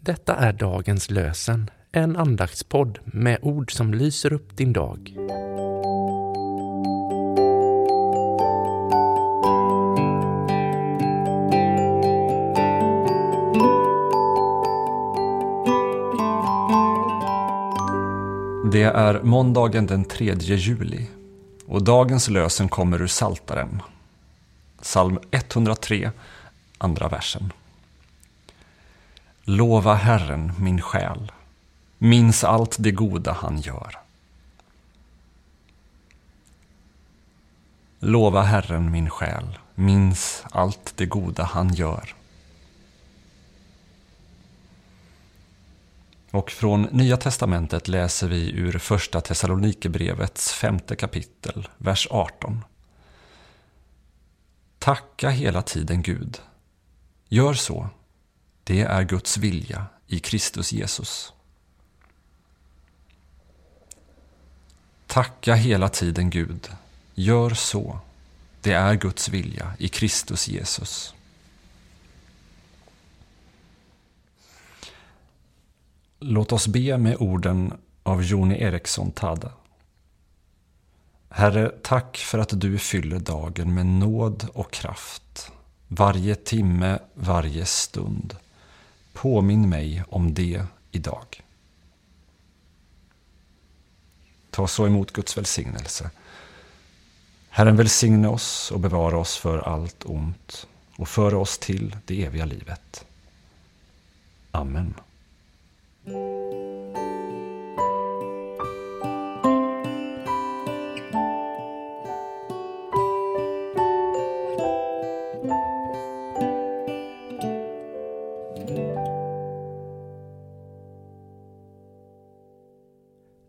Detta är dagens lösen, en andaktspodd med ord som lyser upp din dag. Det är måndagen den 3 juli och dagens lösen kommer ur Saltaren. Psalm 103, andra versen. Lova Herren, min själ. Minns allt det goda han gör. Lova Herren, min själ. Minns allt det goda han gör. Och från Nya Testamentet läser vi ur Första Thessalonikerbrevets femte kapitel, vers 18. Tacka hela tiden Gud. Gör så. Det är Guds vilja i Kristus Jesus. Tacka hela tiden Gud. Gör så. Det är Guds vilja i Kristus Jesus. Låt oss be med orden av Joni Eriksson Tada. Herre, tack för att du fyller dagen med nåd och kraft. Varje timme, varje stund. Påminn mig om det idag. Ta så emot Guds välsignelse. Herren välsigne oss och bevara oss för allt ont och föra oss till det eviga livet. Amen.